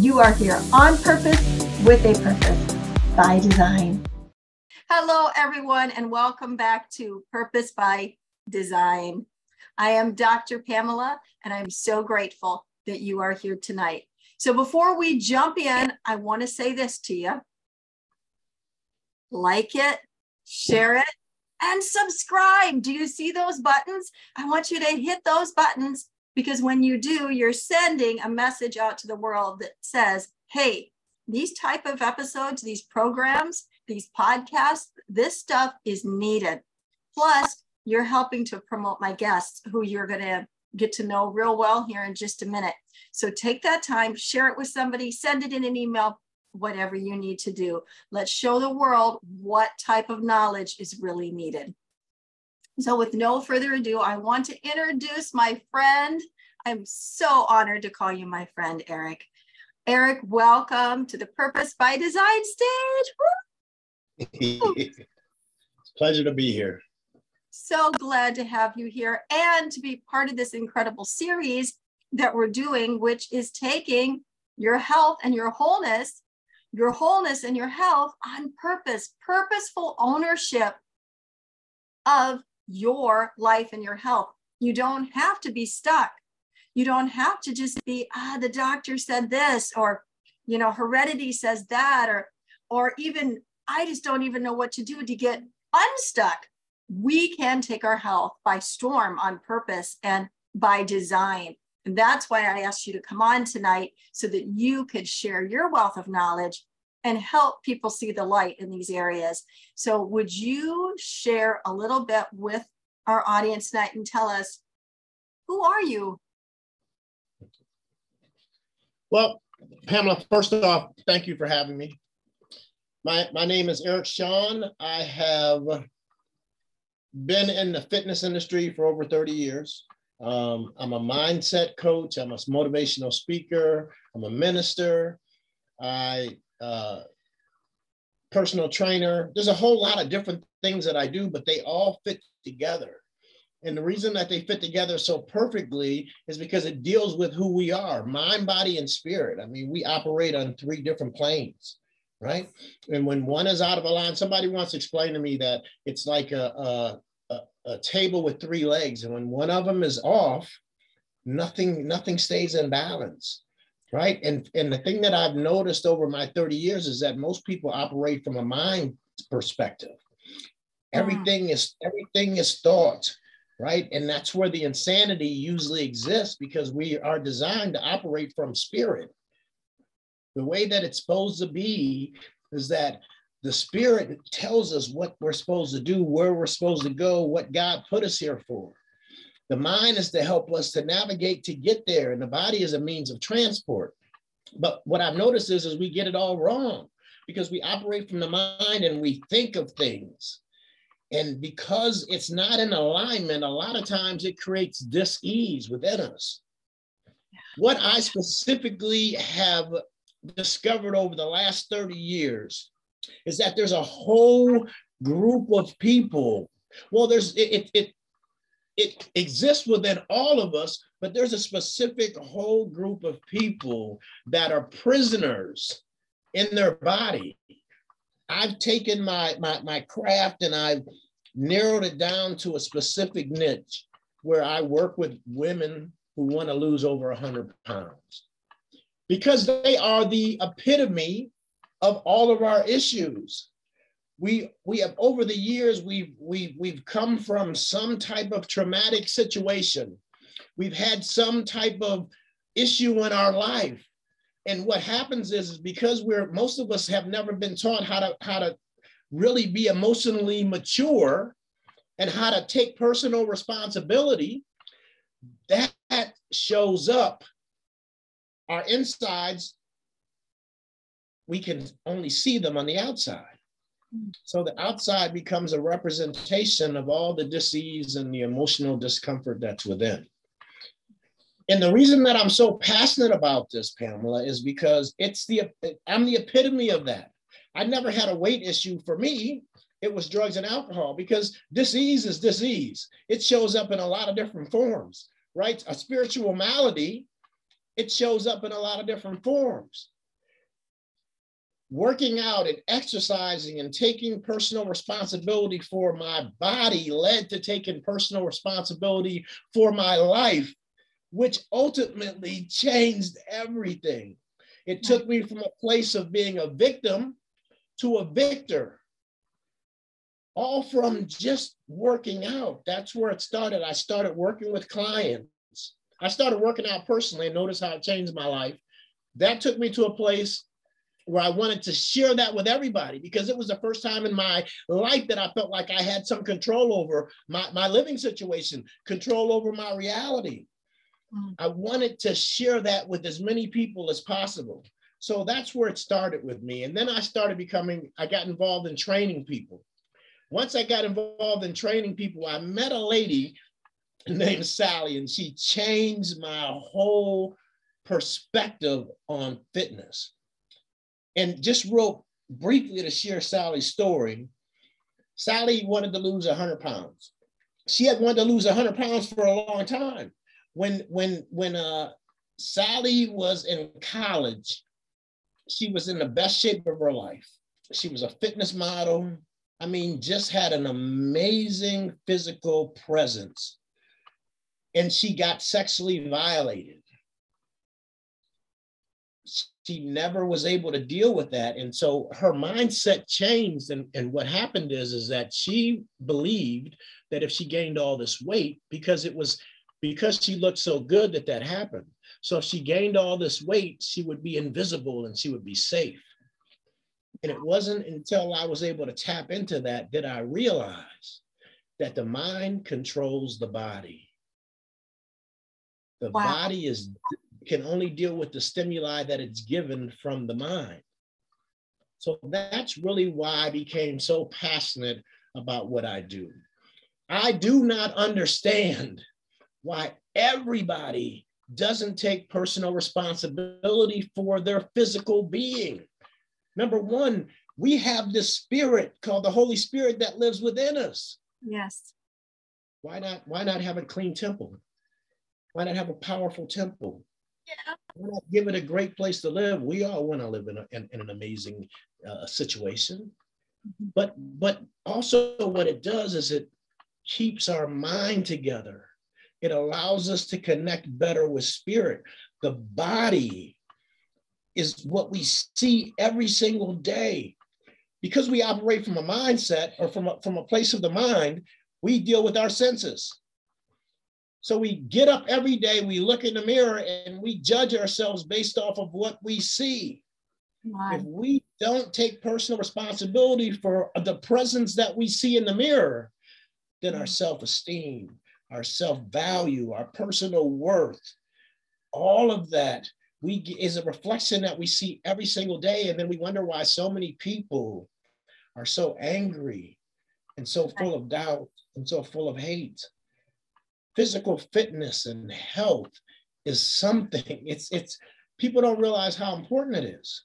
you are here on purpose with a purpose by design. Hello, everyone, and welcome back to Purpose by Design. I am Dr. Pamela, and I'm so grateful that you are here tonight. So, before we jump in, I want to say this to you like it, share it, and subscribe. Do you see those buttons? I want you to hit those buttons because when you do, you're sending a message out to the world that says, hey, these type of episodes, these programs, these podcasts, this stuff is needed. Plus, you're helping to promote my guests who you're going to get to know real well here in just a minute. So take that time, share it with somebody, send it in an email, whatever you need to do. Let's show the world what type of knowledge is really needed. So, with no further ado, I want to introduce my friend. I'm so honored to call you my friend, Eric. Eric, welcome to the Purpose by Design stage. it's a pleasure to be here. So glad to have you here and to be part of this incredible series that we're doing, which is taking your health and your wholeness, your wholeness and your health on purpose, purposeful ownership of your life and your health. You don't have to be stuck. You don't have to just be, ah, the doctor said this, or, you know, heredity says that, or, or even, I just don't even know what to do to get unstuck. We can take our health by storm on purpose and by design. And that's why I asked you to come on tonight so that you could share your wealth of knowledge and help people see the light in these areas. So, would you share a little bit with our audience tonight and tell us who are you? Well, Pamela, first off, thank you for having me. My, my name is Eric Sean. I have been in the fitness industry for over 30 years. Um, I'm a mindset coach, I'm a motivational speaker, I'm a minister, I uh, personal trainer. There's a whole lot of different things that I do, but they all fit together. And the reason that they fit together so perfectly is because it deals with who we are mind, body, and spirit. I mean, we operate on three different planes, right? And when one is out of alignment, somebody wants to explain to me that it's like a, a, a table with three legs. And when one of them is off, nothing, nothing stays in balance right? And and the thing that I've noticed over my 30 years is that most people operate from a mind perspective. Everything is everything is thought, right? And that's where the insanity usually exists because we are designed to operate from spirit. The way that it's supposed to be is that the spirit tells us what we're supposed to do, where we're supposed to go, what God put us here for. The mind is to help us to navigate to get there, and the body is a means of transport. But what I've noticed is, is we get it all wrong because we operate from the mind and we think of things. And because it's not in alignment, a lot of times it creates dis-ease within us. What I specifically have discovered over the last 30 years is that there's a whole group of people. Well, there's it, it, it exists within all of us, but there's a specific whole group of people that are prisoners in their body. I've taken my, my, my craft and I've narrowed it down to a specific niche where I work with women who want to lose over 100 pounds because they are the epitome of all of our issues we we have over the years we've we've we've come from some type of traumatic situation. We've had some type of issue in our life. And what happens is, is because we're most of us have never been taught how to how to really be emotionally mature and how to take personal responsibility that shows up our insides. We can only see them on the outside so the outside becomes a representation of all the disease and the emotional discomfort that's within. And the reason that I'm so passionate about this, Pamela, is because it's the I'm the epitome of that. I never had a weight issue for me. It was drugs and alcohol because disease is disease. It shows up in a lot of different forms, right? A spiritual malady it shows up in a lot of different forms. Working out and exercising and taking personal responsibility for my body led to taking personal responsibility for my life, which ultimately changed everything. It hmm. took me from a place of being a victim to a victor, all from just working out. That's where it started. I started working with clients. I started working out personally and notice how it changed my life. That took me to a place where I wanted to share that with everybody because it was the first time in my life that I felt like I had some control over my, my living situation, control over my reality. Mm. I wanted to share that with as many people as possible. So that's where it started with me. And then I started becoming, I got involved in training people. Once I got involved in training people, I met a lady named Sally, and she changed my whole perspective on fitness. And just real briefly to share Sally's story, Sally wanted to lose 100 pounds. She had wanted to lose 100 pounds for a long time. When when when uh, Sally was in college, she was in the best shape of her life. She was a fitness model. I mean, just had an amazing physical presence. And she got sexually violated. She never was able to deal with that. And so her mindset changed. And, and what happened is, is that she believed that if she gained all this weight, because it was because she looked so good that that happened. So if she gained all this weight, she would be invisible and she would be safe. And it wasn't until I was able to tap into that that I realized that the mind controls the body. The wow. body is can only deal with the stimuli that it's given from the mind. So that's really why I became so passionate about what I do. I do not understand why everybody doesn't take personal responsibility for their physical being. Number one, we have this spirit called the Holy Spirit that lives within us. Yes. Why not? Why not have a clean temple? Why not have a powerful temple? Yeah. Why not give it a great place to live? We all want to live in, a, in, in an amazing uh, situation, mm-hmm. but but also what it does is it keeps our mind together it allows us to connect better with spirit. The body is what we see every single day. Because we operate from a mindset or from a, from a place of the mind, we deal with our senses. So we get up every day, we look in the mirror, and we judge ourselves based off of what we see. Wow. If we don't take personal responsibility for the presence that we see in the mirror, then our self esteem, our self value, our personal worth, all of that we is a reflection that we see every single day. And then we wonder why so many people are so angry and so full of doubt and so full of hate. Physical fitness and health is something, it's, it's, people don't realize how important it is.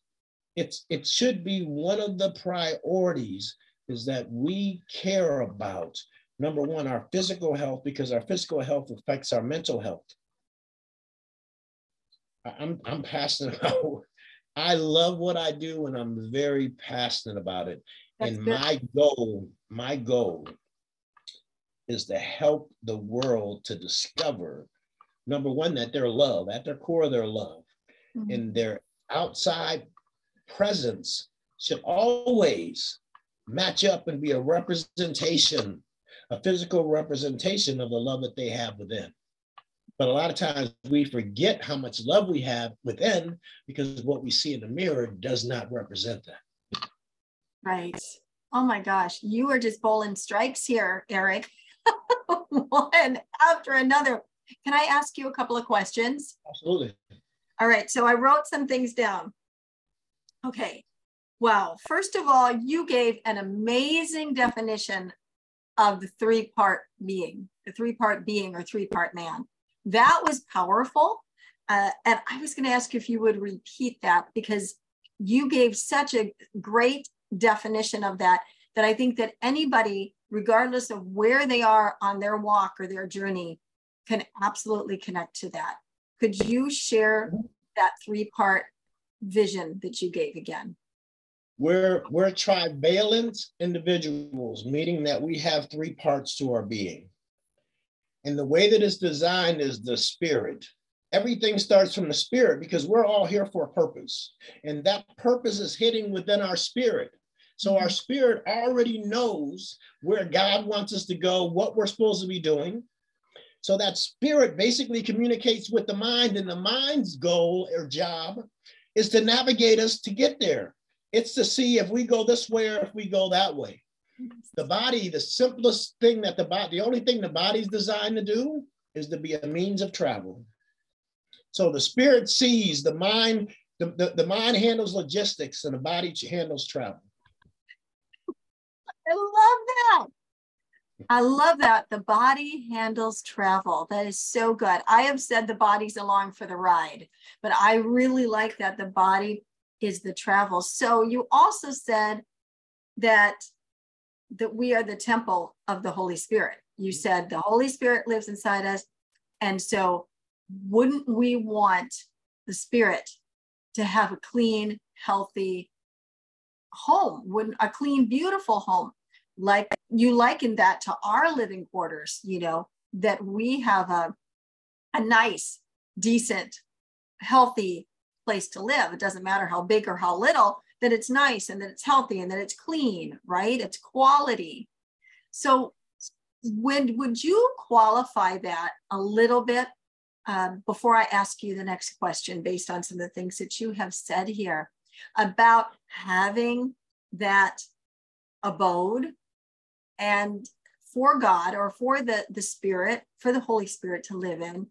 It's, it should be one of the priorities is that we care about number one, our physical health, because our physical health affects our mental health. I'm, I'm passionate about, I love what I do and I'm very passionate about it. That's and good. my goal, my goal is to help the world to discover, number one, that their love, at their core, their love, mm-hmm. and their outside presence should always match up and be a representation a physical representation of the love that they have within. But a lot of times we forget how much love we have within because what we see in the mirror does not represent that. Right. Oh my gosh, you are just bowling strikes here, Eric. One after another. Can I ask you a couple of questions? Absolutely. All right. So I wrote some things down. Okay. Well, first of all, you gave an amazing definition of the three part being, the three part being or three part man. That was powerful. Uh, and I was going to ask if you would repeat that because you gave such a great definition of that that I think that anybody, regardless of where they are on their walk or their journey, can absolutely connect to that. Could you share that three part vision that you gave again? We're, we're trivalent individuals, meaning that we have three parts to our being. And the way that it's designed is the spirit. Everything starts from the spirit because we're all here for a purpose. And that purpose is hidden within our spirit. So our spirit already knows where God wants us to go, what we're supposed to be doing. So that spirit basically communicates with the mind, and the mind's goal or job is to navigate us to get there. It's to see if we go this way or if we go that way. The body, the simplest thing that the body, the only thing the body's designed to do is to be a means of travel. So the spirit sees, the mind, the, the, the mind handles logistics and the body handles travel. I love that. I love that. The body handles travel. That is so good. I have said the body's along for the ride, but I really like that the body is the travel. So you also said that that we are the temple of the Holy Spirit. You mm-hmm. said the Holy Spirit lives inside us. And so wouldn't we want the spirit to have a clean, healthy home, wouldn't a clean, beautiful home? Like you liken that to our living quarters you know that we have a a nice decent healthy place to live. It doesn't matter how big or how little that it's nice and that it's healthy and that it's clean right? It's quality. So when would you qualify that a little bit um, before i ask you the next question based on some of the things that you have said here about having that abode and for God or for the, the Spirit, for the Holy Spirit to live in.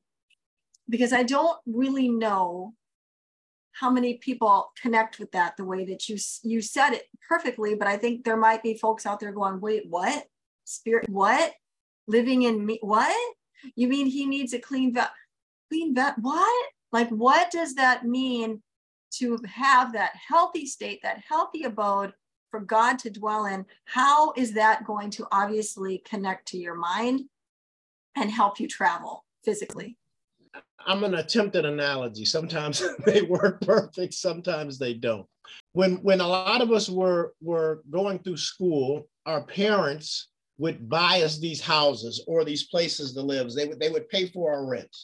Because I don't really know how many people connect with that the way that you you said it perfectly but i think there might be folks out there going wait what? Spirit what? Living in me what? You mean he needs a clean vet clean vet what? Like what does that mean to have that healthy state that healthy abode for God to dwell in, how is that going to obviously connect to your mind and help you travel physically? I'm going to attempt an analogy. Sometimes they work perfect, sometimes they don't. When when a lot of us were were going through school, our parents would buy us these houses or these places to live. They would they would pay for our rent.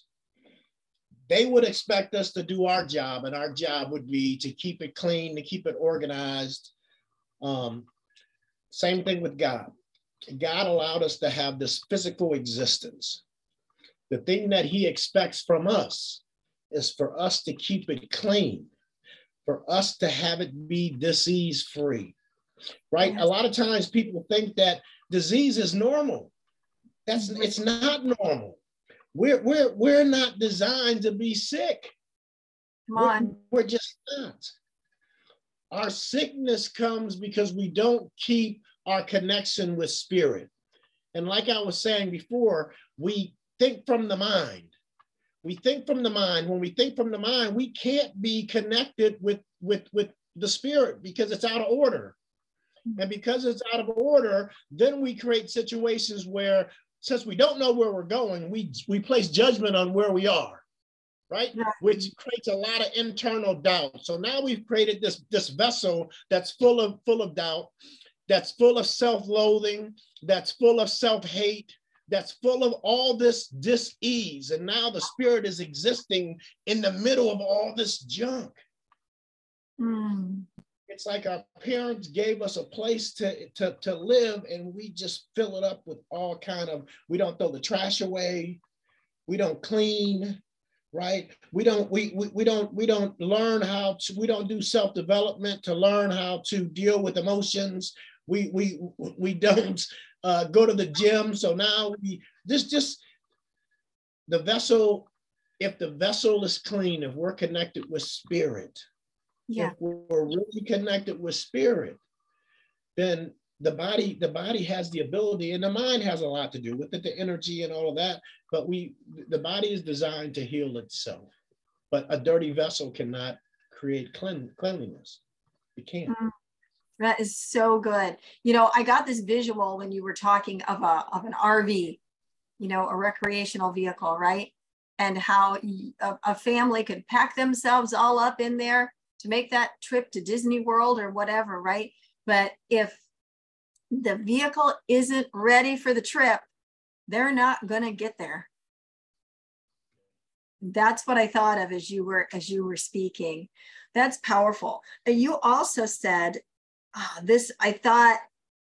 They would expect us to do our job, and our job would be to keep it clean, to keep it organized, um, same thing with God. God allowed us to have this physical existence. The thing that He expects from us is for us to keep it clean, for us to have it be disease free, right? A lot of times people think that disease is normal. That's it's not normal. We're we're we're not designed to be sick. Come on. We're, we're just not. Our sickness comes because we don't keep our connection with spirit. And like I was saying before, we think from the mind. We think from the mind. When we think from the mind, we can't be connected with, with, with the spirit because it's out of order. And because it's out of order, then we create situations where, since we don't know where we're going, we, we place judgment on where we are right? Which creates a lot of internal doubt. So now we've created this, this vessel that's full of full of doubt, that's full of self-loathing, that's full of self-hate, that's full of all this dis-ease. And now the spirit is existing in the middle of all this junk. Mm. It's like our parents gave us a place to, to, to live and we just fill it up with all kind of, we don't throw the trash away, we don't clean, right? We don't we, we we don't we don't learn how to we don't do self-development to learn how to deal with emotions. We we we don't uh, go to the gym. So now we this just the vessel if the vessel is clean if we're connected with spirit yeah. if we're really connected with spirit then the body the body has the ability and the mind has a lot to do with it the energy and all of that but we the body is designed to heal itself. But a dirty vessel cannot create clean, cleanliness. It can't. Mm, that is so good. You know i got this visual when you were talking of a of an rv you know a recreational vehicle right? And how a, a family could pack themselves all up in there to make that trip to Disney World or whatever, right? But if the vehicle isn't ready for the trip, they're not going to get there. That's what I thought of as you were as you were speaking. That's powerful. You also said oh, this. I thought,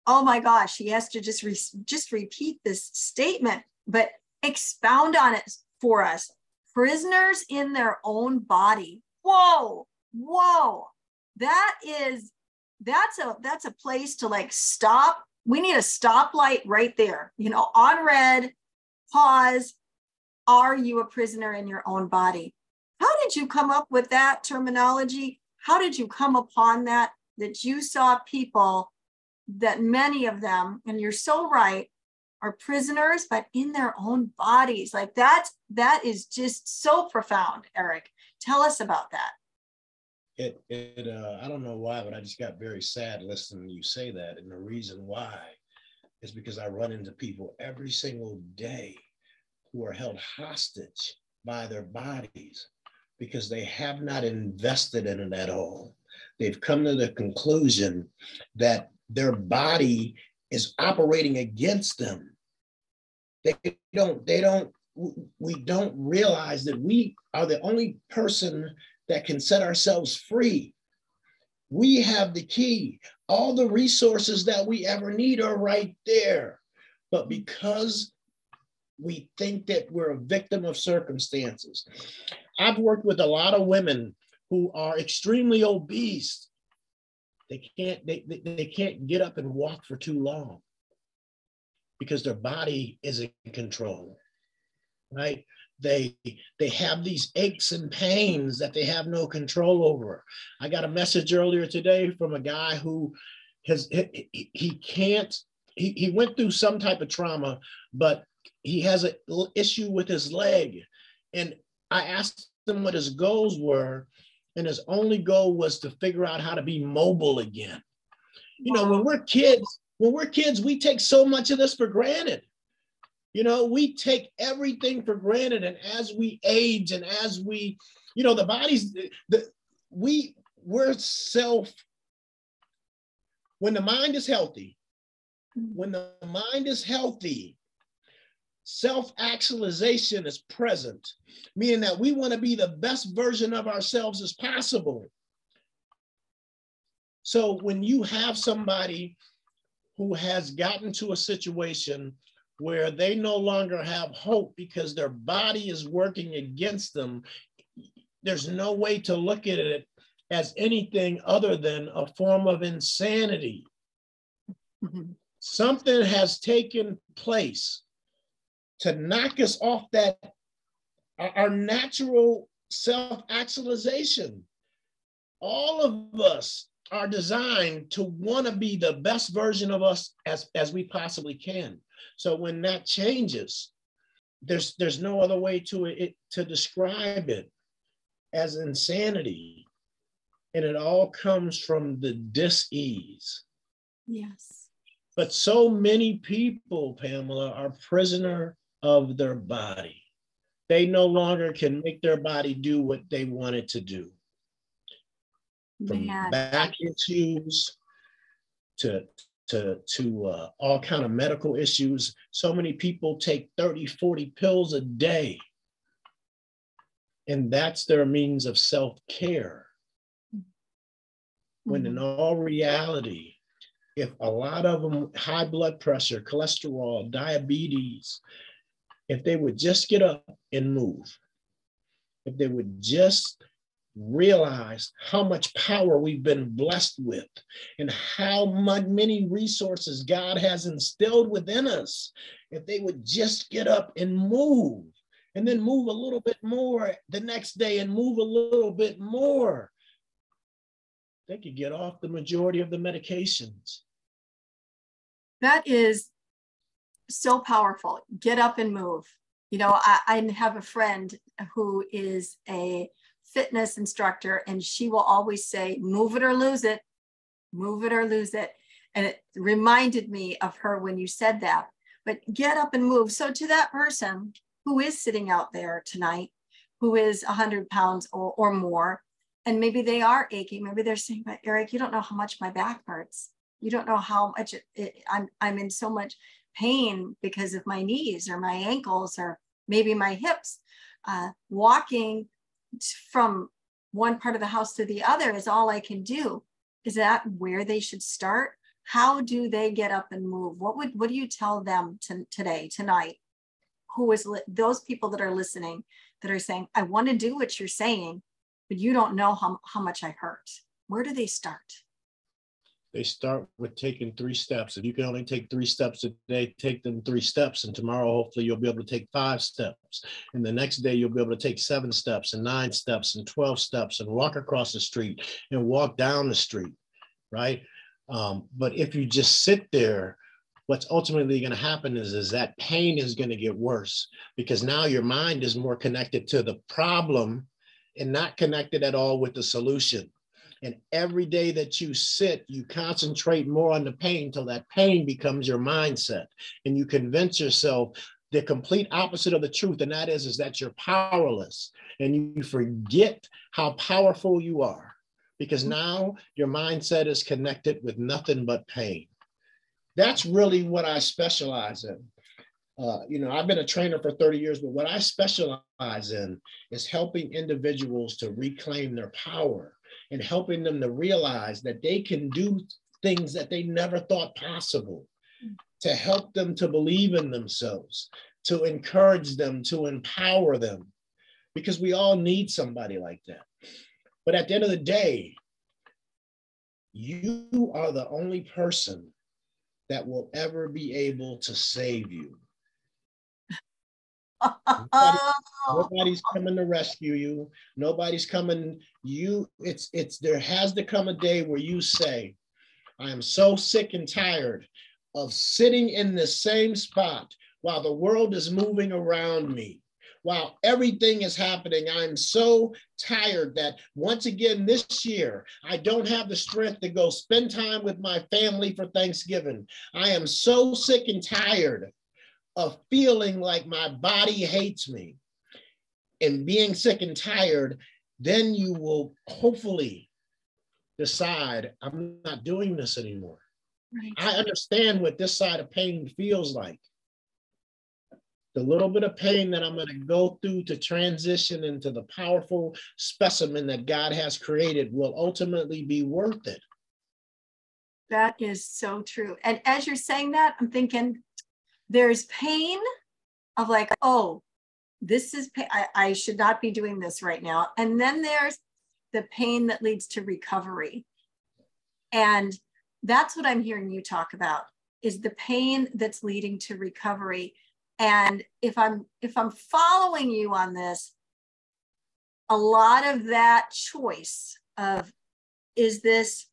oh my gosh, he has to just re- just repeat this statement, but expound on it for us. Prisoners in their own body. Whoa, whoa, that is that's a that's a place to like stop. We need a stoplight right there you know on red pause. Are you a prisoner in your own body? How did you come up with that terminology? How did you come upon that that you saw people that many of them and you're so right are prisoners but in their own bodies? Like that that is just so profound eric. Tell us about that it it uh, I don't know why, but I just got very sad listening to you say that. And the reason why is because I run into people every single day who are held hostage by their bodies because they have not invested in it at all. They've come to the conclusion that their body is operating against them. They don't, they don't, we don't realize that we are the only person that can set ourselves free. We have the key. All the resources that we ever need are right there. But because we think that we're a victim of circumstances, I've worked with a lot of women who are extremely obese. They can't, they, they, they can't get up and walk for too long because their body is in control, right? they they have these aches and pains that they have no control over. I got a message earlier today from a guy who has he, he can't he, he went through some type of trauma but he has an issue with his leg. And i asked him what his goals were and his only goal was to figure out how to be mobile again. You know when we're kids when we're kids we take so much of this for granted you know, we take everything for granted. And as we age and as we, you know, the body's, the, we, we're self, when the mind is healthy, mm-hmm. when the mind is healthy, self actualization is present, meaning that we want to be the best version of ourselves as possible. So when you have somebody who has gotten to a situation where they no longer have hope because their body is working against them. There's no way to look at it as anything other than a form of insanity. Mm-hmm. Something has taken place to knock us off that our natural self-actualization. All of us are designed to want to be the best version of us as, as we possibly can. So when that changes, there's there's no other way to it to describe it as insanity. And it all comes from the dis-ease. Yes. But so many people, Pamela, are prisoner of their body. They no longer can make their body do what they want it to do. From Man. back issues to to, to uh, all kind of medical issues. So many people take 30, 40 pills a day. And that's their means of self-care. When in mm-hmm. all reality, if a lot of them high blood pressure, cholesterol, diabetes, if they would just get up and move, if they would just realize how much power we've been blessed with and how much, many resources God has instilled within us. If they would just get up and move and then move a little bit more the next day and move a little bit more, they could get off the majority of the medications. That is so powerful. Get up and move. You know, I, I have a friend who is a fitness instructor, and she will always say, move it or lose it, move it or lose it. And it reminded me of her when you said that. But get up and move. So, to that person who is sitting out there tonight, who is 100 pounds or, or more, and maybe they are aching. Maybe they're saying, but Eric, you don't know how much my back hurts. You don't know how much it, it, I'm, I'm in so much pain because of my knees or my ankles or maybe my hips. Uh, walking from one part of the house to the other is all I can do. Is that where they should start? How do they get up and move? What would what do you tell them to, today, tonight? Who is li- those people that are listening that are saying, I want to do what you're saying, but you don't know how, how much I hurt. Where do they start? They start with taking three steps. If you can only take three steps a day, take them three steps. And tomorrow, hopefully, you'll be able to take five steps. And the next day, you'll be able to take seven steps and nine steps and 12 steps and walk across the street and walk down the street, right? Um, but if you just sit there, what's ultimately going to happen is, is that pain is going to get worse because now your mind is more connected to the problem and not connected at all with the solution. And every day that you sit, you concentrate more on the pain till that pain becomes your mindset. And you convince yourself the complete opposite of the truth. And that is, is that you're powerless and you forget how powerful you are because now your mindset is connected with nothing but pain. That's really what I specialize in. Uh, you know, I've been a trainer for 30 years, but what I specialize in is helping individuals to reclaim their power and helping them to realize that they can do things that they never thought possible, to help them to believe in themselves, to encourage them, to empower them, because we all need somebody like that. But at the end of the day, you are the only person that will ever be able to save you. Nobody, nobody's coming to rescue you. Nobody's coming. You, it's it's there has to come a day where you say, I am so sick and tired of sitting in the same spot while the world is moving around me. While everything is happening, I'm so tired that once again this year, I don't have the strength to go spend time with my family for Thanksgiving. I am so sick and tired of feeling like my body hates me and being sick and tired, then you will hopefully decide I'm not doing this anymore. Right. I understand what this side of pain feels like. The little bit of pain that I'm going to go through to transition into the powerful specimen that God has created will ultimately be worth it. That is so true. And as you're saying that, I'm thinking there's pain of like, oh, this is. I, I should not be doing this right now. And then there's the pain that leads to recovery. And that's what I'm hearing you talk about is the pain that's leading to recovery. And if I'm if I'm following you on this, a lot of that choice of is this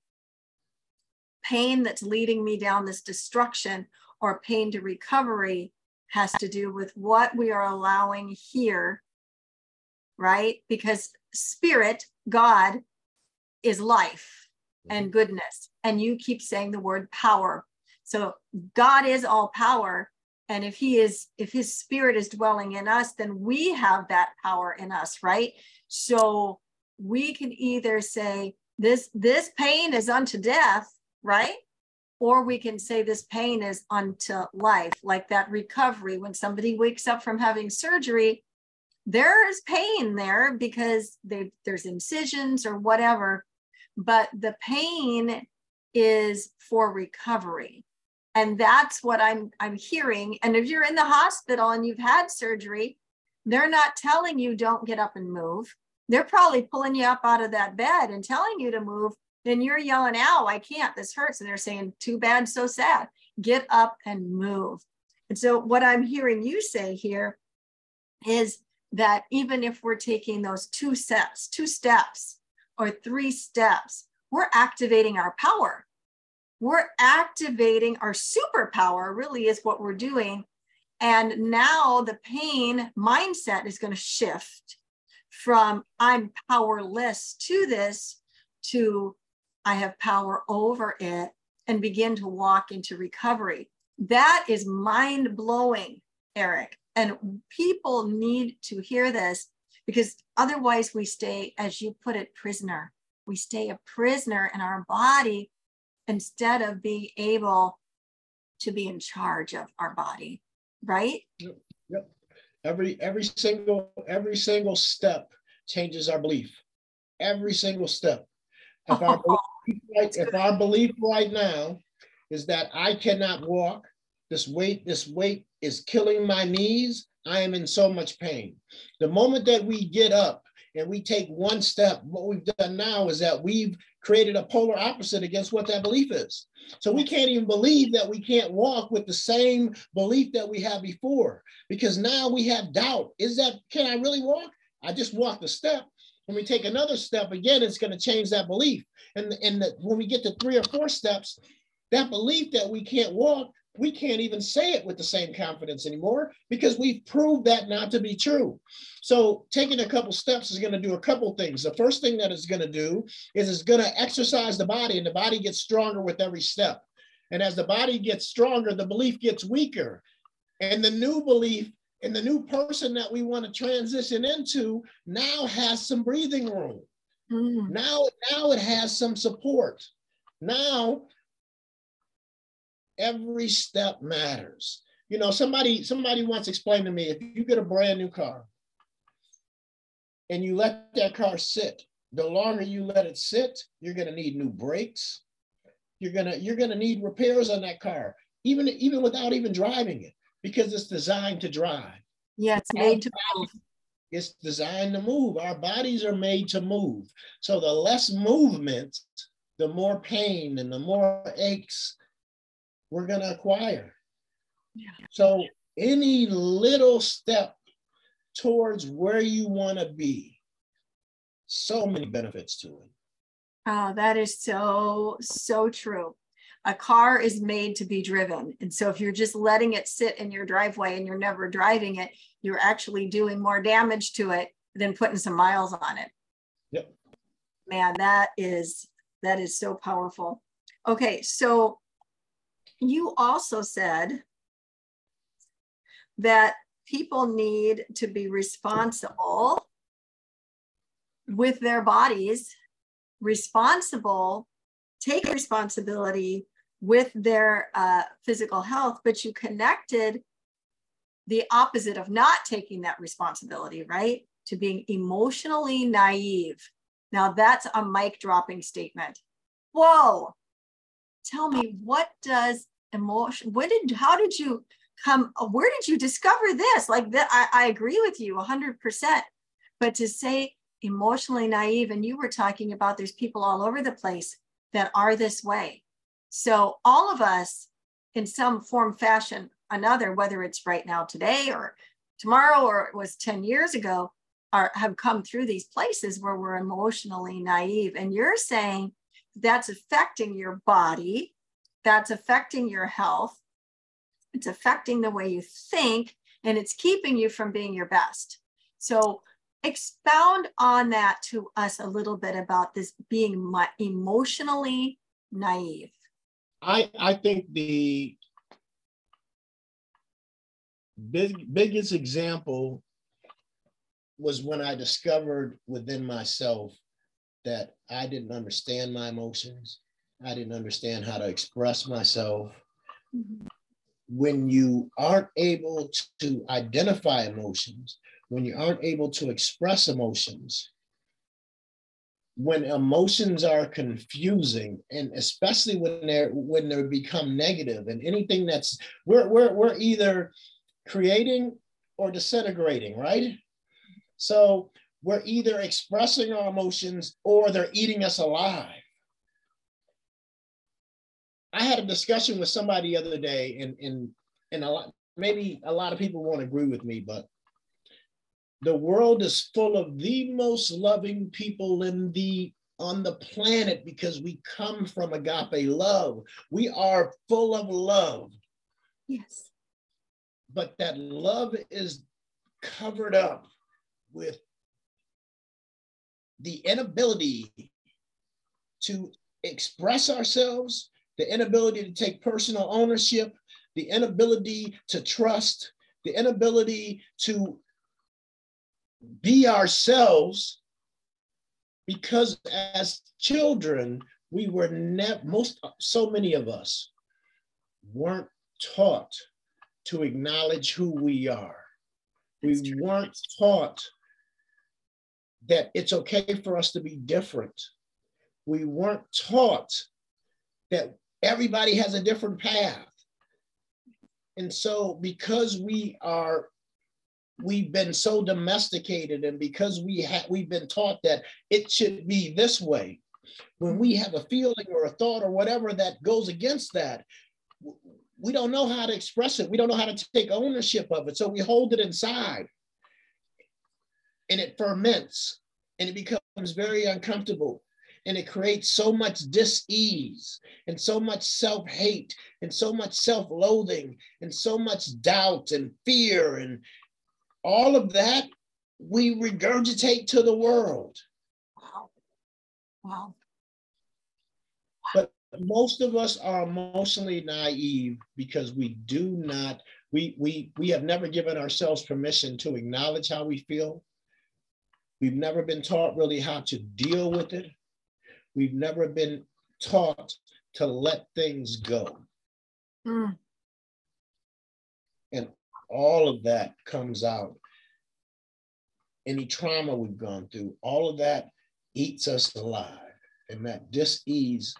pain that's leading me down this destruction or pain to recovery has to do with what we are allowing here, right? Because spirit, God, is life and mm-hmm. goodness. And you keep saying the word power. So God is all power. And if he is, if his spirit is dwelling in us, then we have that power in us, right? So we can either say, this this pain is unto death, right? Or we can say this pain is unto life, like that recovery. When somebody wakes up from having surgery, there's pain there because there's incisions or whatever, but the pain is for recovery. And that's what I'm I'm hearing. And if you're in the hospital and you've had surgery, they're not telling you don't get up and move. They're probably pulling you up out of that bed and telling you to move then you're yelling, ow, I can't, this hurts. And they're saying, too bad, so sad. Get up and move. And so, what I'm hearing you say here is that even if we're taking those two steps, two steps or three steps, we're activating our power. We're activating our superpower, really, is what we're doing. And now the pain mindset is going to shift from I'm powerless to this to I have power over it and begin to walk into recovery. That is mind blowing, Eric. And people need to hear this because otherwise we stay, as you put it, prisoner. We stay a prisoner in our body instead of being able to be in charge of our body, right? Yep. yep. Every every single every single step changes our belief. Every single step. If our, right, if our belief right now is that I cannot walk, this weight, this weight is killing my knees. I am in so much pain. The moment that we get up and we take one step, what we've done now is that we've created a polar opposite against what that belief is. So we can't even believe that we can't walk with the same belief that we had before because now we have doubt. Is that, can I really walk? I just walked a step. When we take another step again, it's going to change that belief. And, and the, when we get to three or four steps, that belief that we can't walk we can't even say it with the same confidence anymore because we've proved that not to be true. So taking a couple steps is going to do a couple things. The first thing that it's going to do is it's going to exercise the body and the body gets stronger with every step. And as the body gets stronger, the belief gets weaker. And the new belief and the new person that we want to transition into now has some breathing room. Mm. Now, now it has some support. Now every step matters. You know, somebody somebody once explained to me if you get a brand new car and you let that car sit, the longer you let it sit, you're going to need new brakes. You're going to you're going to need repairs on that car even even without even driving it because it's designed to drive. Yeah, it's made to move. It's designed to move. Our bodies are made to move. So the less movement, the more pain and the more aches we're going to acquire. Yeah. So any little step towards where you want to be, so many benefits to it. Oh, that is so, so true. A car is made to be driven. And so if you're just letting it sit in your driveway and you're never driving it, you're actually doing more damage to it than putting some miles on it. Yep. Man, that is that is so powerful. Okay, so you also said that people need to be responsible with their bodies, responsible, take responsibility with their uh, physical health, but you connected the opposite of not taking that responsibility, right? To being emotionally naive. Now that's a mic dropping statement. Whoa. Tell me, what does emotion when did how did you come where did you discover this like that I, I agree with you 100% but to say emotionally naive and you were talking about there's people all over the place that are this way so all of us in some form fashion another whether it's right now today or tomorrow or it was 10 years ago are have come through these places where we're emotionally naive and you're saying that's affecting your body that's affecting your health. It's affecting the way you think, and it's keeping you from being your best. So, expound on that to us a little bit about this being emotionally naive. I, I think the big, biggest example was when I discovered within myself that I didn't understand my emotions. I didn't understand how to express myself. Mm-hmm. When you aren't able to identify emotions, when you aren't able to express emotions, when emotions are confusing and especially when they're when they become negative and anything that's we're, we're we're either creating or disintegrating right? So we're either expressing our emotions or they're eating us alive. I had a discussion with somebody the other day, and and and a lot maybe a lot of people won't agree with me, but the world is full of the most loving people in the on the planet because we come from agape love. We are full of love. Yes. But that love is covered up with the inability to express ourselves the inability to take personal ownership, the inability to trust, the inability to be ourselves because as children we were never most so many of us weren't taught to acknowledge who we are. We weren't taught that it's okay for us to be different. We weren't taught that everybody has a different path. And so because we are we've been so domesticated and because we have we've been taught that it should be this way. When we have a feeling or a thought or whatever that goes against that we don't know how to express it. We don't know how to take ownership of it. So we hold it inside and it ferments and it becomes very uncomfortable and it creates so much dis-ease and so much self-hate and so much self-loathing and so much doubt and fear and all of that we regurgitate to the world. Wow. Wow. But most of us are emotionally naive because we do not, we, we, we have never given ourselves permission to acknowledge how we feel. We've never been taught really how to deal with it. We've never been taught to let things go. Mm. And all of that comes out. Any trauma we've gone through, all of that eats us alive. And that dis-ease,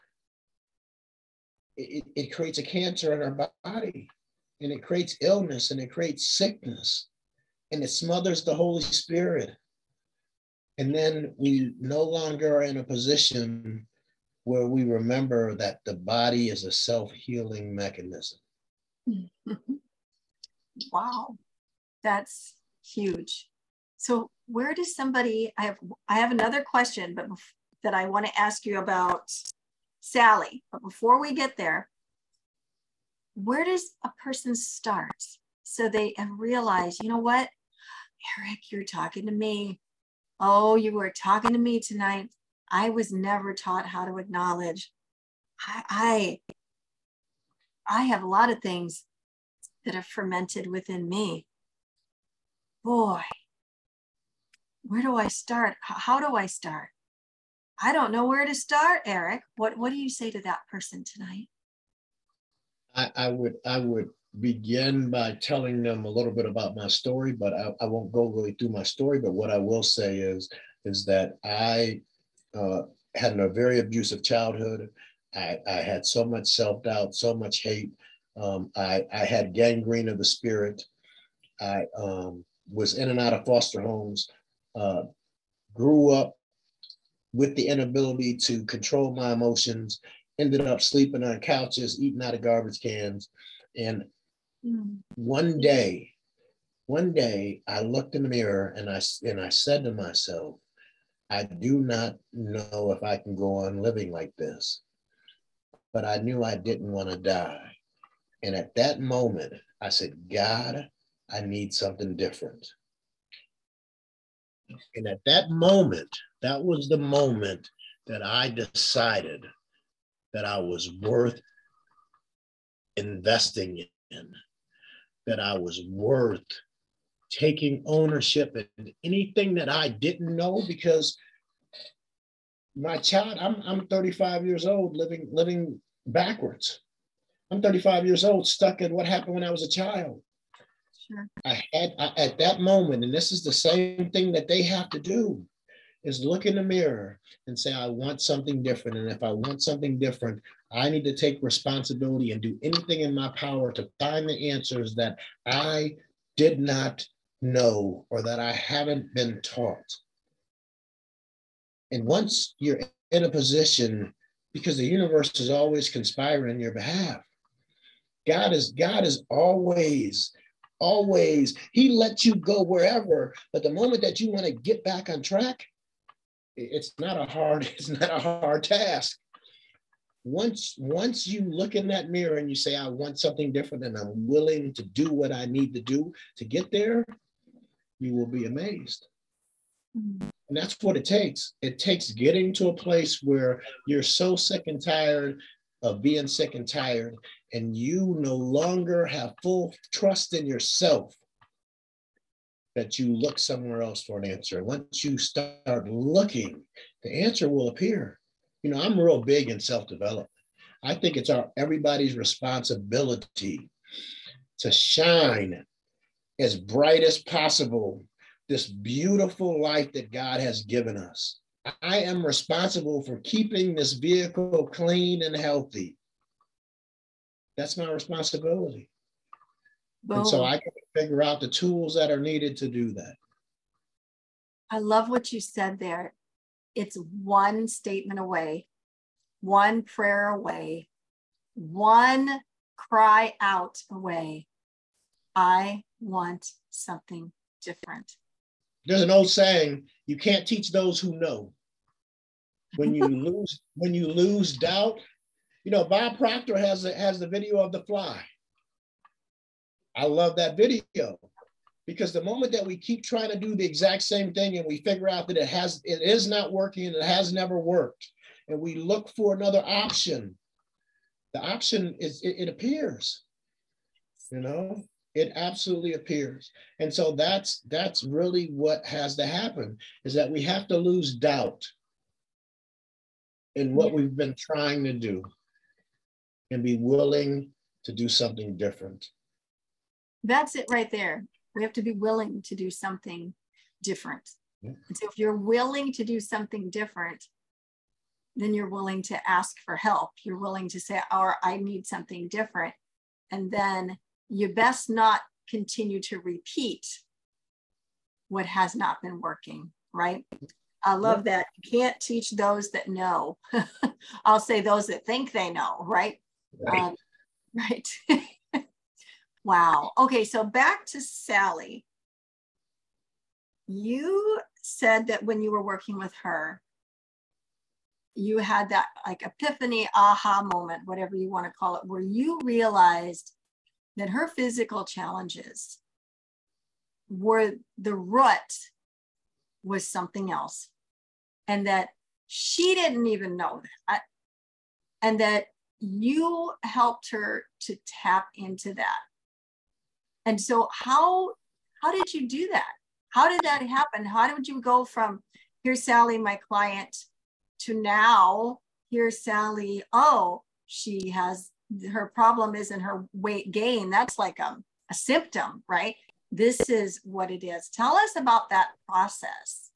it, it creates a cancer in our body and it creates illness and it creates sickness and it smothers the Holy Spirit. And then we no longer are in a position where we remember that the body is a self-healing mechanism. wow, that's huge. So where does somebody, I have, I have another question, but that I want to ask you about Sally. But before we get there, where does a person start so they have realized, you know what, Eric, you're talking to me. Oh, you were talking to me tonight. I was never taught how to acknowledge. I, I, I have a lot of things that have fermented within me. Boy, where do I start? How do I start? I don't know where to start, Eric. What what do you say to that person tonight? I, I would I would begin by telling them a little bit about my story, but I, I won't go really through my story. But what I will say is is that I uh, had a very abusive childhood. I, I had so much self doubt, so much hate, um, I, I had gangrene of the spirit. I um, was in and out of foster homes, uh, grew up with the inability to control my emotions, ended up sleeping on couches, eating out of garbage cans. And mm. one day, one day I looked in the mirror and I, and I said to myself, I do not know if I can go on living like this, but I knew I didn't want to die. And at that moment, I said, God, I need something different. And at that moment, that was the moment that I decided that I was worth investing in, that I was worth taking ownership in anything that I didn't know because my child, I'm, I'm 35 years old living living backwards. I'm 35 years old, stuck in what happened when I was a child. Sure. I had I, at that moment, and this is the same thing that they have to do, is look in the mirror and say, I want something different. And if I want something different, I need to take responsibility and do anything in my power to find the answers that I did not know or that I haven't been taught. And once you're in a position, because the universe is always conspiring in your behalf, God is God is always always he lets you go wherever but the moment that you want to get back on track it's not a hard it's not a hard task. Once once you look in that mirror and you say i want something different and i'm willing to do what i need to do to get there you will be amazed. Mm-hmm. and that's what it takes. It takes getting to a place where you're so sick and tired of being sick and tired and you no longer have full trust in yourself that you look somewhere else for an answer. Once you start looking, the answer will appear. You know, I'm real big in self-development. I think it's our everybody's responsibility to shine as bright as possible this beautiful life that God has given us. I am responsible for keeping this vehicle clean and healthy. That's my responsibility. Boom. And so I can figure out the tools that are needed to do that. I love what you said there. It's one statement away, one prayer away, one cry out away. I want something different. There's an old saying, you can't teach those who know. When you lose, when you lose doubt, you know, Bob Proctor has a, has the video of the fly. I love that video because the moment that we keep trying to do the exact same thing and we figure out that it has it is not working and it has never worked and we look for another option the option is it, it appears you know it absolutely appears. And so that's that's really what has to happen is that we have to lose doubt in what we've been trying to do and be willing to do something different that's it right there. We have to be willing to do something different. Yeah. And so if you're willing to do something different, then you're willing to ask for help. You're willing to say, or I need something different. And then you best not continue to repeat what has not been working, right? I love yeah. that. You can't teach those that know. I'll say those that think they know, right? Right. Um, right. Wow. Okay, so back to Sally. You said that when you were working with her, you had that like epiphany, aha moment, whatever you want to call it, where you realized that her physical challenges were the root was something else. And that she didn't even know that. And that you helped her to tap into that and so how how did you do that? How did that happen? How did you go from here's Sally, my client, to now here's Sally, oh, she has her problem isn't her weight gain. That's like a, a symptom, right? This is what it is. Tell us about that process.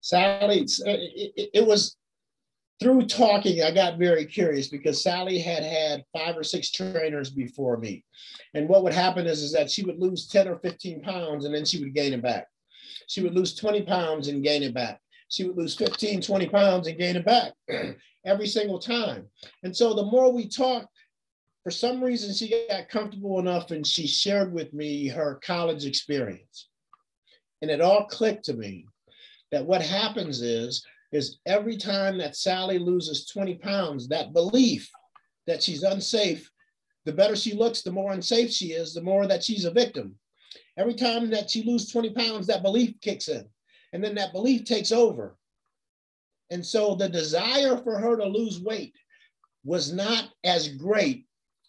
Sally, uh, it, it was through talking, I got very curious because Sally had had five or six trainers before me. And what would happen is, is that she would lose 10 or 15 pounds and then she would gain it back. She would lose 20 pounds and gain it back. She would lose 15, 20 pounds and gain it back every single time. And so the more we talked, for some reason, she got comfortable enough and she shared with me her college experience. And it all clicked to me that what happens is is every time that Sally loses 20 pounds, that belief that she's unsafe, the better she looks, the more unsafe she is, the more that she's a victim. Every time that she loses 20 pounds, that belief kicks in, and then that belief takes over. And so the desire for her to lose weight was not as great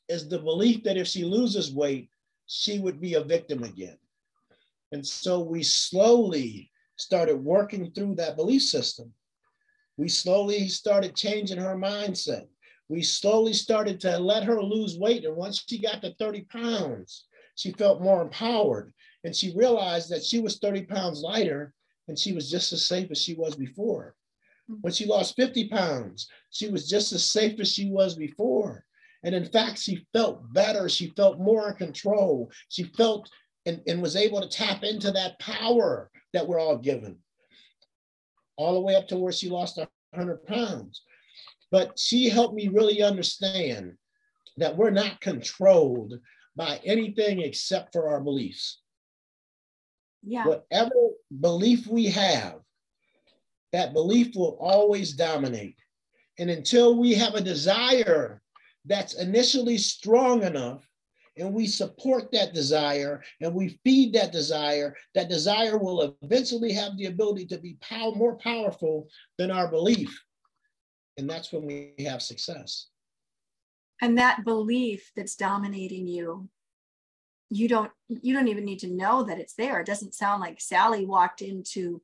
as the belief that if she loses weight, she would be a victim again. And so we slowly started working through that belief system. We slowly started changing her mindset. We slowly started to let her lose weight. And once she got to 30 pounds, she felt more empowered. And she realized that she was 30 pounds lighter and she was just as safe as she was before. Mm-hmm. When she lost 50 pounds, she was just as safe as she was before. And in fact, she felt better. She felt more in control. She felt and, and was able to tap into that power that we're all given all the way up to where she lost 100 pounds. But she helped me really understand that we're not controlled by anything except for our beliefs. Yeah. Whatever belief we have, that belief will always dominate. And until we have a desire that's initially strong enough and we support that desire and we feed that desire, that desire will eventually have the ability to be more powerful than our belief. And that's when we have success. And that belief that's dominating you you don't you don't even need to know that it's there it doesn't sound like sally walked into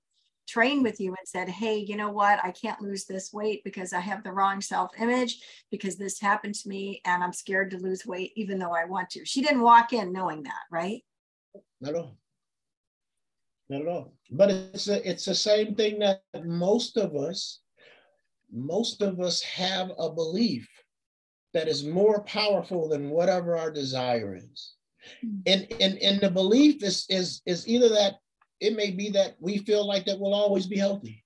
train with you and said hey you know what? I can't lose this weight because i have the wrong self image because this happened to me and i'm scared to lose weight even though i want to. She didn't walk in knowing that right? Not at all. Not at all. But it's a, it's the same thing that most of us most of us have a belief that is more powerful than whatever our desire is. Hmm. and and and the belief is is is either that it may be that we feel like that we'll always be healthy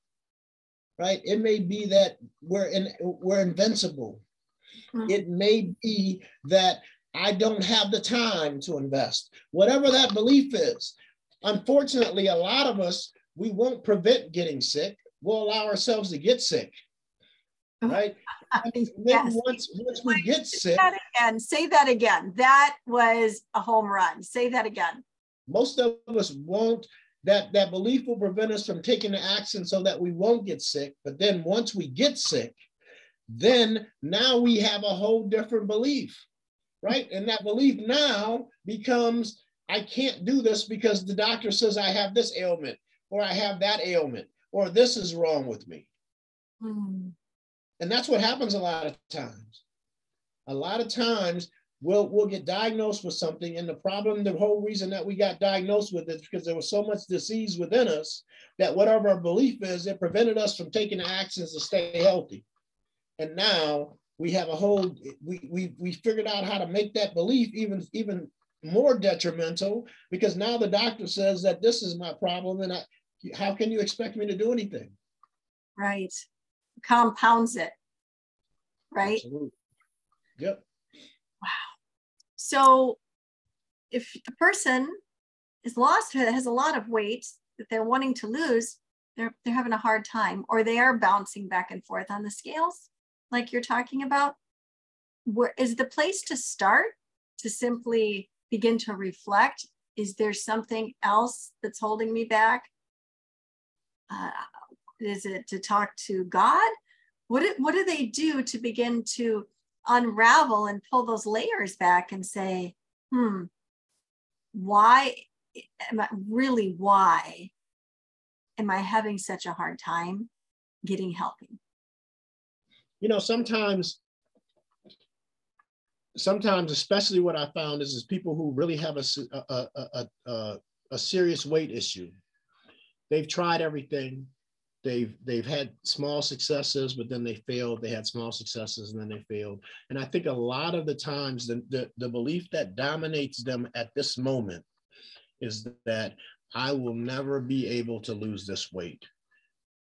right? It may be that we're in we're invincible. Mm-hmm. it may be that i don't have the time to invest. Whatever that belief is unfortunately a lot of us we won't prevent getting sick. We'll allow ourselves to get sick right? I mean, yes. once, once we get sick and say that again. That was a home run. Say that again. Most of us won't that that belief will prevent us from taking the action so that we won't get sick. But then once we get sick then now we have a whole different belief right? And that belief now becomes i can't do this because the doctor says i have this ailment or i have that ailment or this is wrong with me. Mm. and that's what happens a lot of times. A lot of times we'll we'll get diagnosed with something. And the problem the whole reason that we got diagnosed with it is because there was so much disease within us that whatever our belief is it prevented us from taking actions to stay healthy. And now we have a whole we we, we figured out how to make that belief even even more detrimental because now the doctor says that this is my problem and I, how can you expect me to do anything? Right. Compounds it. Right? Absolutely. yep. Wow so if a person is lost, has a lot of weight that they're wanting to lose, they're, they're having a hard time or they are bouncing back and forth on the scales, like you're talking about. Where is the place to start to simply begin to reflect? Is there something else that's holding me back? Uh, is it to talk to God? What what do they do to begin to unravel and pull those layers back and say, hmm, why am I really why am I having such a hard time getting healthy? You know, sometimes sometimes especially what I found is, is people who really have a, a, a, a, a serious weight issue. They've tried everything they've they've had small successes but then they failed. They had small successes and then they failed. And i think a lot of the times the, the, the belief that dominates them at this moment is that i will never be able to lose this weight.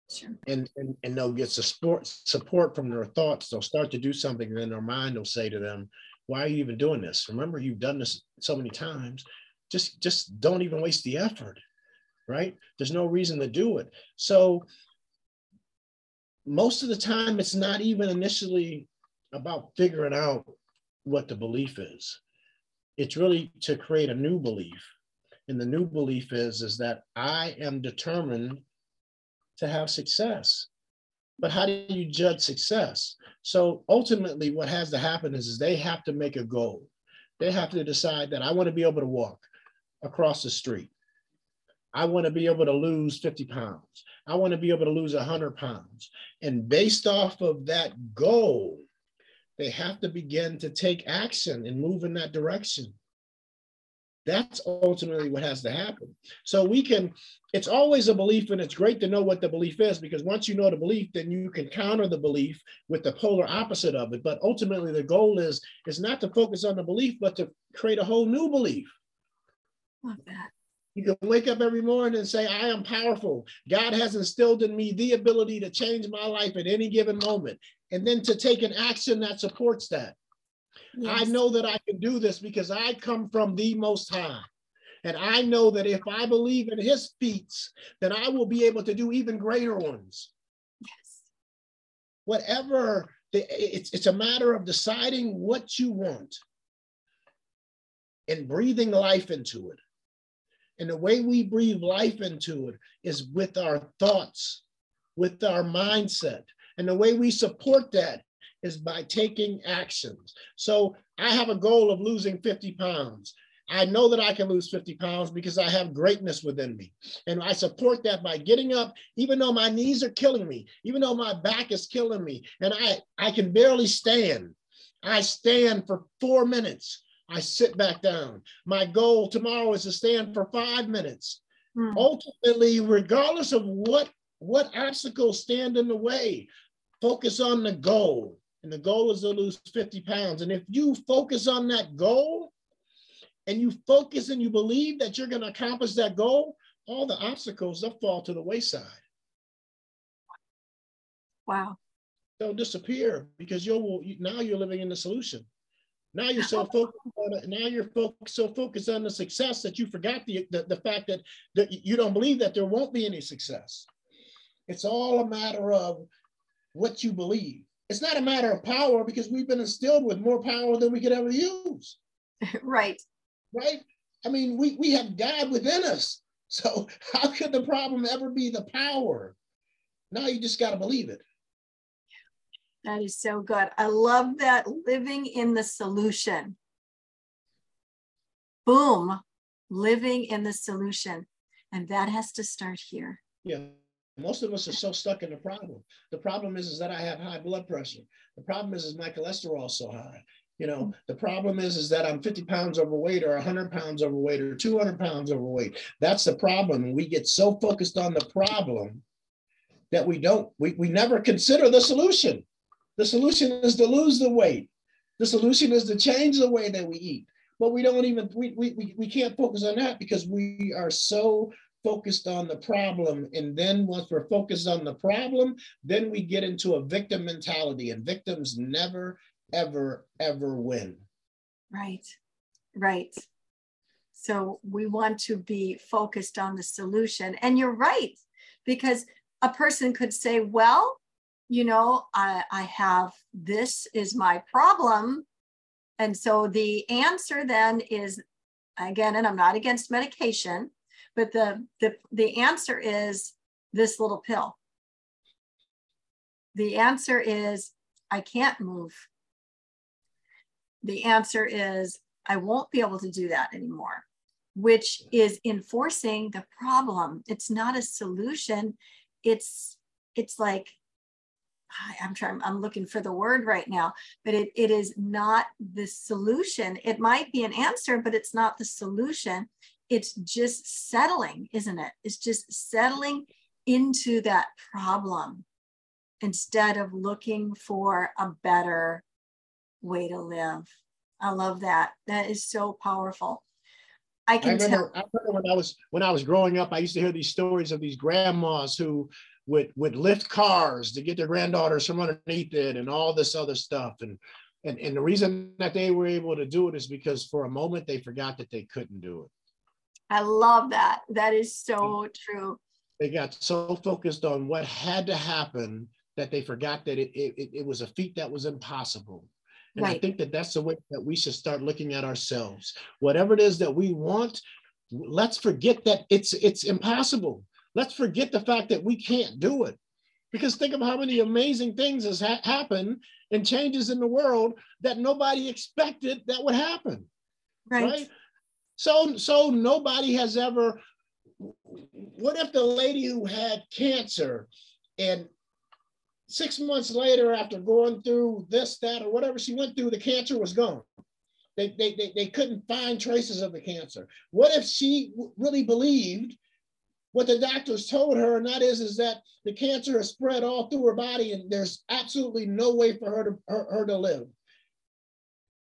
Sure. and, and and they'll get support support from their thoughts. They'll start to do something and then their mind will say to them why are you even doing this? Remember you've done this so many times. Just just don't even waste the effort right? There's no reason to do it. So most of the time it's not even initially about figuring out what the belief is. It's really to create a new belief. And the new belief is is that i am determined to have success. But how do you judge success? So ultimately what has to happen is, is they have to make a goal. They have to decide that i want to be able to walk across the street I want to be able to lose 50 pounds. I want to be able to lose 100 pounds. And based off of that goal, they have to begin to take action and move in that direction. That's ultimately what has to happen. So we can, it's always a belief, and it's great to know what the belief is because once you know the belief, then you can counter the belief with the polar opposite of it. But ultimately, the goal is is not to focus on the belief, but to create a whole new belief. Love that. You can wake up every morning and say, I am powerful. God has instilled in me the ability to change my life at any given moment. And then to take an action that supports that. Yes. I know that I can do this because I come from the Most High. And I know that if I believe in his feats, then I will be able to do even greater ones. Yes. Whatever, the, it's, it's a matter of deciding what you want and breathing life into it. And the way we breathe life into it is with our thoughts, with our mindset. And the way we support that is by taking actions. So I have a goal of losing 50 pounds. I know that I can lose 50 pounds because I have greatness within me. And I support that by getting up, even though my knees are killing me, even though my back is killing me, and I, I can barely stand. I stand for four minutes. I sit back down. My goal tomorrow is to stand for five minutes. Hmm. Ultimately, regardless of what, what obstacles stand in the way, focus on the goal. And the goal is to lose 50 pounds. And if you focus on that goal, and you focus and you believe that you're going to accomplish that goal, all the obstacles they'll fall to the wayside. Wow. They'll disappear because you're now you're living in the solution. Now you're so focused on it. Now you're so focused on the success that you forgot the, the, the fact that, that you don't believe that there won't be any success. It's all a matter of what you believe. It's not a matter of power because we've been instilled with more power than we could ever use. right right? I mean, we, we have God within us. So how could the problem ever be the power? Now you just got to believe it. That is so good. I love that living in the solution. Boom, living in the solution. And that has to start here. Yeah. Most of us are so stuck in the problem. The problem is, is that I have high blood pressure. The problem is, is my cholesterol so high. You know, the problem is, is that I'm 50 pounds overweight or 100 pounds overweight or 200 pounds overweight. That's the problem. We get so focused on the problem that we don't, we, we never consider the solution. The solution is to lose the weight. The solution is to change the way that we eat. But we don't even, we, we, we can't focus on that because we are so focused on the problem. And then once we're focused on the problem, then we get into a victim mentality. And victims never, ever, ever win. Right, right. So we want to be focused on the solution. And you're right, because a person could say, well, you know, I, I have this is my problem. And so the answer then is again, and I'm not against medication, but the the, the answer is this little pill. The answer is I can't move the answer is I won't be able to do that anymore, which is enforcing the problem. It's not a solution. It's it's like I'm trying, I'm looking for the word right now, but it, it is not the solution. It might be an answer, but it's not the solution. It's just settling, isn't it? It's just settling into that problem instead of looking for a better way to live. I love that. That is so powerful. I can I remember, tell. I remember when I was when I was growing up, I used to hear these stories of these grandmas who would would lift cars to get their granddaughters from underneath it and all this other stuff. And and, and the reason that they were able to do it is because for a moment they forgot that they couldn't do it. I love that. That is so true. They got so focused on what had to happen that they forgot that it, it, it was a feat that was impossible. And right. I think that that's the way that we should start looking at ourselves. Whatever it is that we want, let's forget that it's it's impossible. Let's forget the fact that we can't do it. Because think of how many amazing things has ha- happened and changes in the world that nobody expected that would happen. Right. right. So so nobody has ever what if the lady who had cancer and six months later, after going through this, that, or whatever she went through, the cancer was gone. They, they, they, they couldn't find traces of the cancer. What if she really believed what the doctors told her, and that is, is that the cancer has spread all through her body and there's absolutely no way for her to, her, her to live?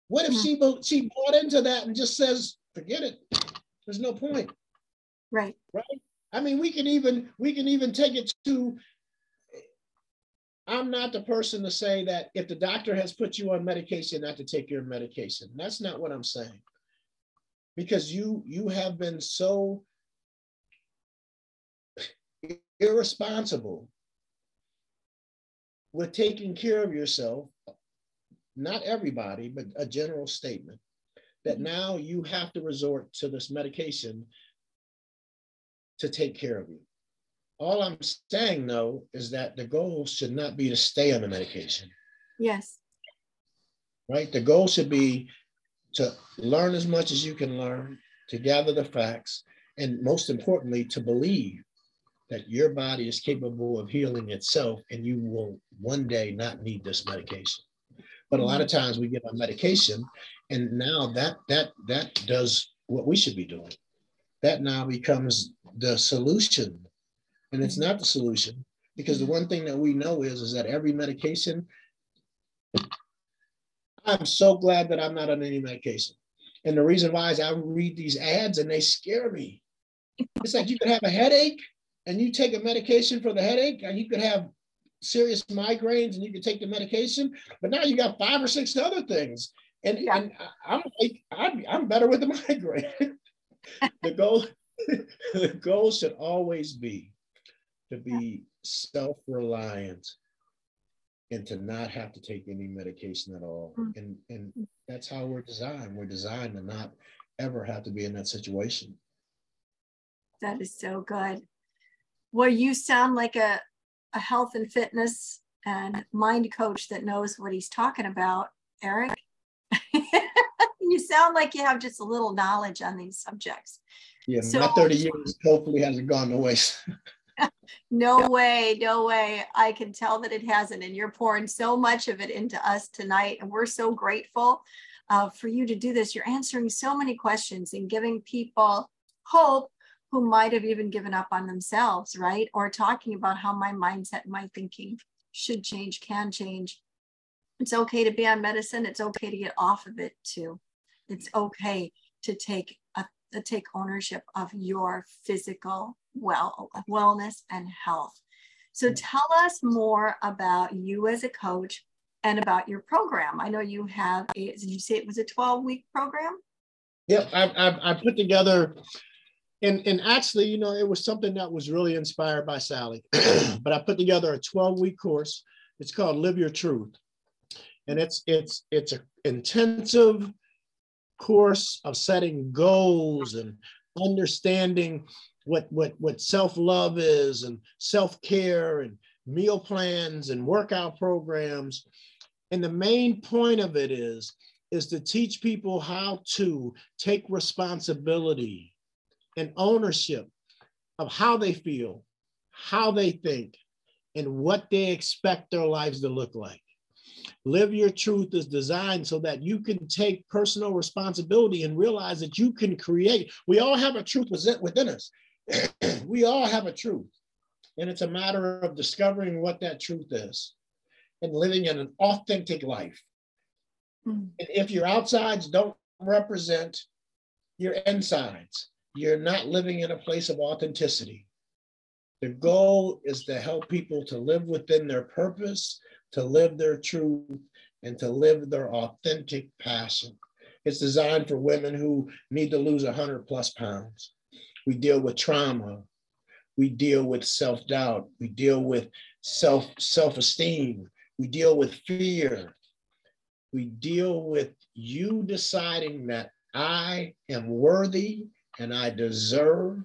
What if hmm. she, she bought into that and just says, forget it, there's no point. Right. Right. I mean, we can even we can even take it to I'm not the person to say that if the doctor has put you on medication, not to take your medication. That's not what I'm saying. Because you you have been so irresponsible with taking care of yourself, not everybody, but a general statement, that mm-hmm. now you have to resort to this medication to take care of you. All I'm saying, though, is that the goal should not be to stay on the medication. Yes. Right? The goal should be to learn as much as you can learn, to gather the facts, and most importantly, to believe that your body is capable of healing itself and you will one day not need this medication. But a lot of mm-hmm. times we get on medication and now that that that does what we should be doing. That now becomes the solution. And it's not the solution because the one thing that we know is is that every medication I'm so glad that I'm not on any medication. And the reason why is I read these ads and they scare me. It's like you could have a headache and you take a medication for the headache, and you could have serious migraines and you could take the medication, but now you got five or six other things. And, yeah. and I'm like, I'm, I'm better with the migraine. the goal, the goal should always be to be self-reliant and to not have to take any medication at all. Mm. And, and that's how we're designed. We're designed to not ever have to be in that situation. That is so good. Well, you sound like a, a health and fitness and mind coach that knows what he's talking about, Eric. you sound like you have just a little knowledge on these subjects. Yeah, so, my 30 years hopefully hasn't gone to waste. no way, no way. I can tell that it hasn't. And you're pouring so much of it into us tonight. And we're so grateful uh, for you to do this. You're answering so many questions and giving people hope who might have even given up on themselves, right? Or talking about how my mindset, my thinking should change, can change. It's okay to be on medicine. It's okay to get off of it too. It's okay to take a, to take ownership of your physical well wellness and health. So tell us more about you as a coach and about your program. I know you have a, did you say it was a 12 week program? Yep, I, I, I put together, and, and actually, you know, it was something that was really inspired by Sally, but I put together a 12 week course. It's called Live Your Truth. And it's, it's, it's an intensive course of setting goals and understanding what what what self-love is and self-care and meal plans and workout programs and the main point of it is is to teach people how to take responsibility and ownership of how they feel how they think and what they expect their lives to look like Live Your Truth is designed so that you can take personal responsibility and realize that you can create. We all have a truth within us. we all have a truth. And it's a matter of discovering what that truth is and living in an authentic life. Mm-hmm. And if your outsides don't represent your insides, you're not living in a place of authenticity. The goal is to help people to live within their purpose, to live their truth, and to live their authentic passion. It's designed for women who need to lose 100 plus pounds. We deal with trauma. We deal with self doubt. We deal with self self esteem. We deal with fear. We deal with you deciding that I am worthy and I deserve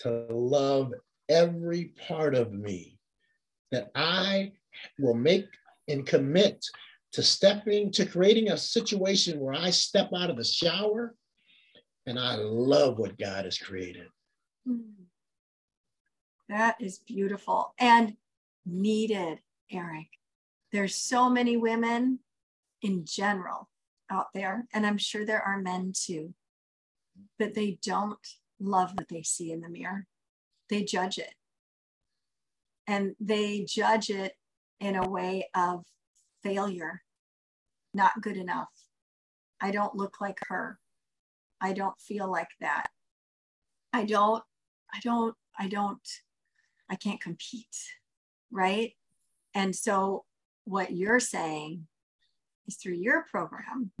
to love every part of me, that I will make and commit to stepping to creating a situation where I step out of the shower and I love what God has created. Hmm. That is beautiful and needed, Eric. There's so many women in general out there, and I'm sure there are men too, but they don't love what they see in the mirror. They judge it. And they judge it in a way of failure, not good enough. I don't look like her. I don't feel like that. I don't, I don't, I don't, I can't compete. Right. And so what you're saying is through your program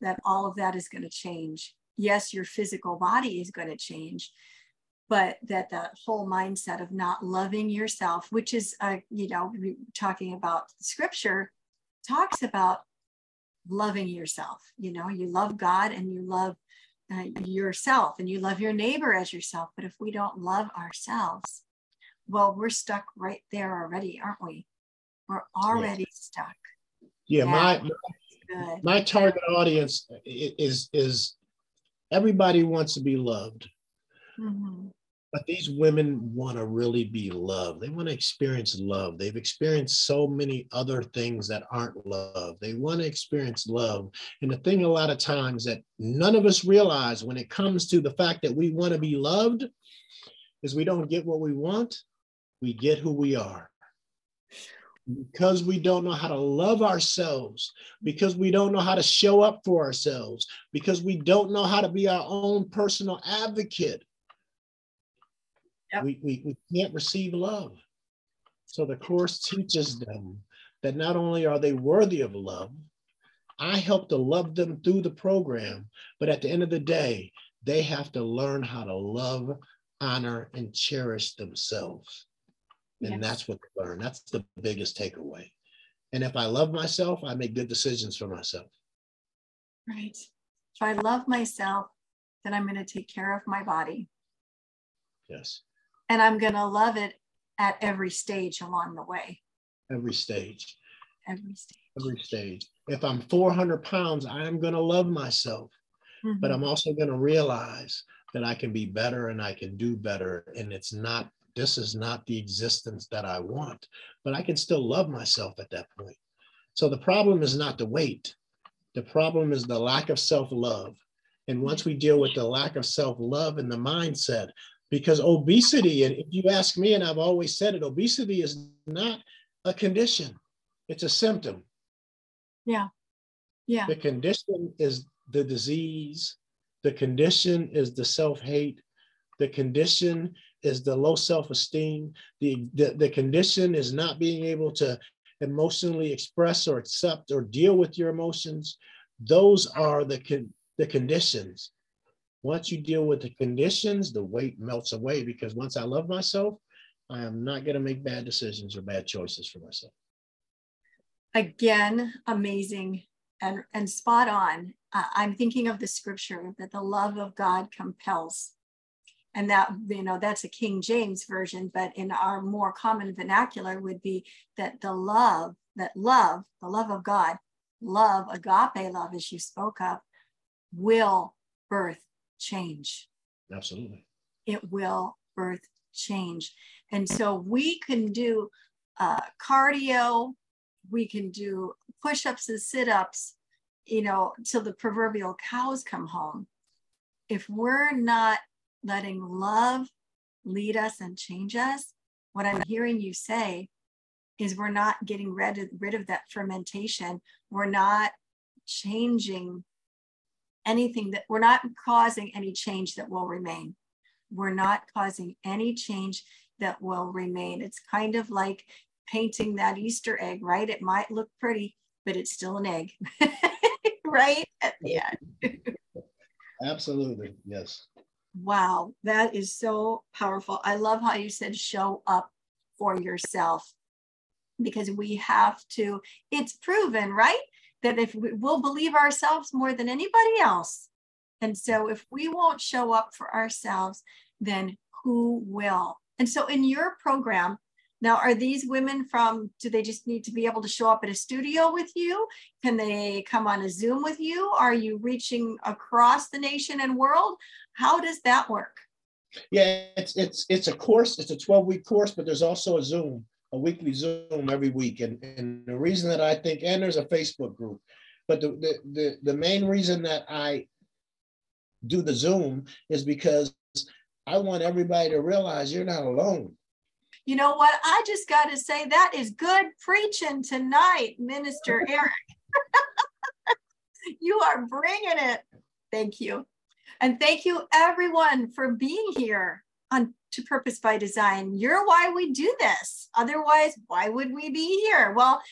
that all of that is going to change. Yes, your physical body is going to change, but that that whole mindset of not loving yourself, which is, uh, you know, talking about scripture, talks about loving yourself. You know, you love God and you love uh, yourself and you love your neighbor as yourself. But if we don't love ourselves, well, we're stuck right there already, aren't we? We're already yeah. stuck. Yeah, my my target audience is is everybody wants to be loved. Mm-hmm. But these women want to really be loved. They want to experience love. They've experienced so many other things that aren't love. They want to experience love. And the thing, a lot of times, that none of us realize when it comes to the fact that we want to be loved is we don't get what we want, we get who we are because we don't know how to love ourselves, because we don't know how to show up for ourselves, because we don't know how to be our own personal advocate, yep. we, we, we can't receive love. So the Course teaches them that not only are they worthy of love, I help to love them through the program, but at the end of the day, they have to learn how to love, honor, and cherish themselves. And yes. that's what they learn. That's the biggest takeaway. And if I love myself, I make good decisions for myself. Right. If I love myself, then I'm going to take care of my body. Yes. And I'm going to love it at every stage along the way. Every stage. Every stage. Every stage. If I'm 400 pounds, I am going to love myself. Mm-hmm. But I'm also going to realize that I can be better and I can do better. And it's not this is not the existence that I want, but I can still love myself at that point. So the problem is not the weight. The problem is the lack of self love. And once we deal with the lack of self love and the mindset, because obesity, and if you ask me, and I've always said it, obesity is not a condition, it's a symptom. Yeah. Yeah. The condition is the disease, the condition is the self hate, the condition is the low self-esteem. The, the, the condition is not being able to emotionally express or accept or deal with your emotions. Those are the, con- the conditions. Once you deal with the conditions, the weight melts away because once I love myself, I am not going to make bad decisions or bad choices for myself. Again, amazing and, and spot on. Uh, I'm thinking of the scripture that the love of God compels and that you know that's a king james version but in our more common vernacular would be that the love that love the love of god love agape love as you spoke of will birth change. Absolutely. It will birth change. And so we can do uh, cardio we can do push-ups and sit-ups you know till the proverbial cows come home. If we're not letting love lead us and change us, what I'm hearing you say is we're not getting rid of, rid of that fermentation. We're not changing anything that we're not causing any change that will remain. We're not causing any change that will remain. It's kind of like painting that Easter egg, right? It might look pretty, but it's still an egg, right? At the end. Absolutely. Yes. Wow, that is so powerful. I love how you said show up for yourself because we have to, it's proven, right? That if we, will believe ourselves more than anybody else. And so if we won't show up for ourselves, then who will? And so in your program, now, are these women from, do they just need to be able to show up at a studio with you? Can they come on a Zoom with you? Are you reaching across the nation and world? How does that work? Yeah, it's it's it's a course. It's a 12 week course, but there's also a Zoom, a weekly Zoom every week. And, and the reason that I think, and there's a Facebook group, but the, the, the, the main reason that I do the Zoom is because I want everybody to realize you're not alone. You know what? I just got to say that is good preaching tonight, Minister Eric. you are bringing it. Thank you. And thank you everyone for being here on To Purpose by Design. You're why we do this. Otherwise, why would we be here? Well,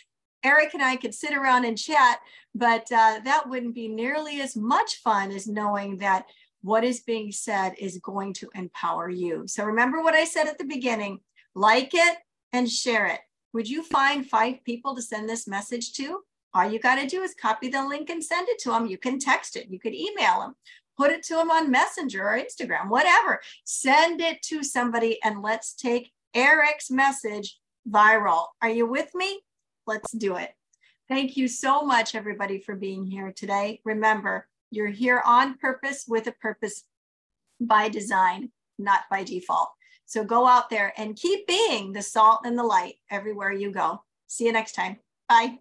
Eric and I could sit around and chat, but uh, that wouldn't be nearly as much fun as knowing that what is being said is going to empower you. So remember what I said at the beginning like it and share it. Would you find five people to send this message to? All you got to do is copy the link and send it to them. You can text it, you could email them, put it to them on Messenger or Instagram, whatever. Send it to somebody and let's take Eric's message viral. Are you with me? Let's do it. Thank you so much, everybody, for being here today. Remember, You're here on purpose with a purpose by design, not by default. So go out there and keep being the salt and the light everywhere you go. See you next time. Bye.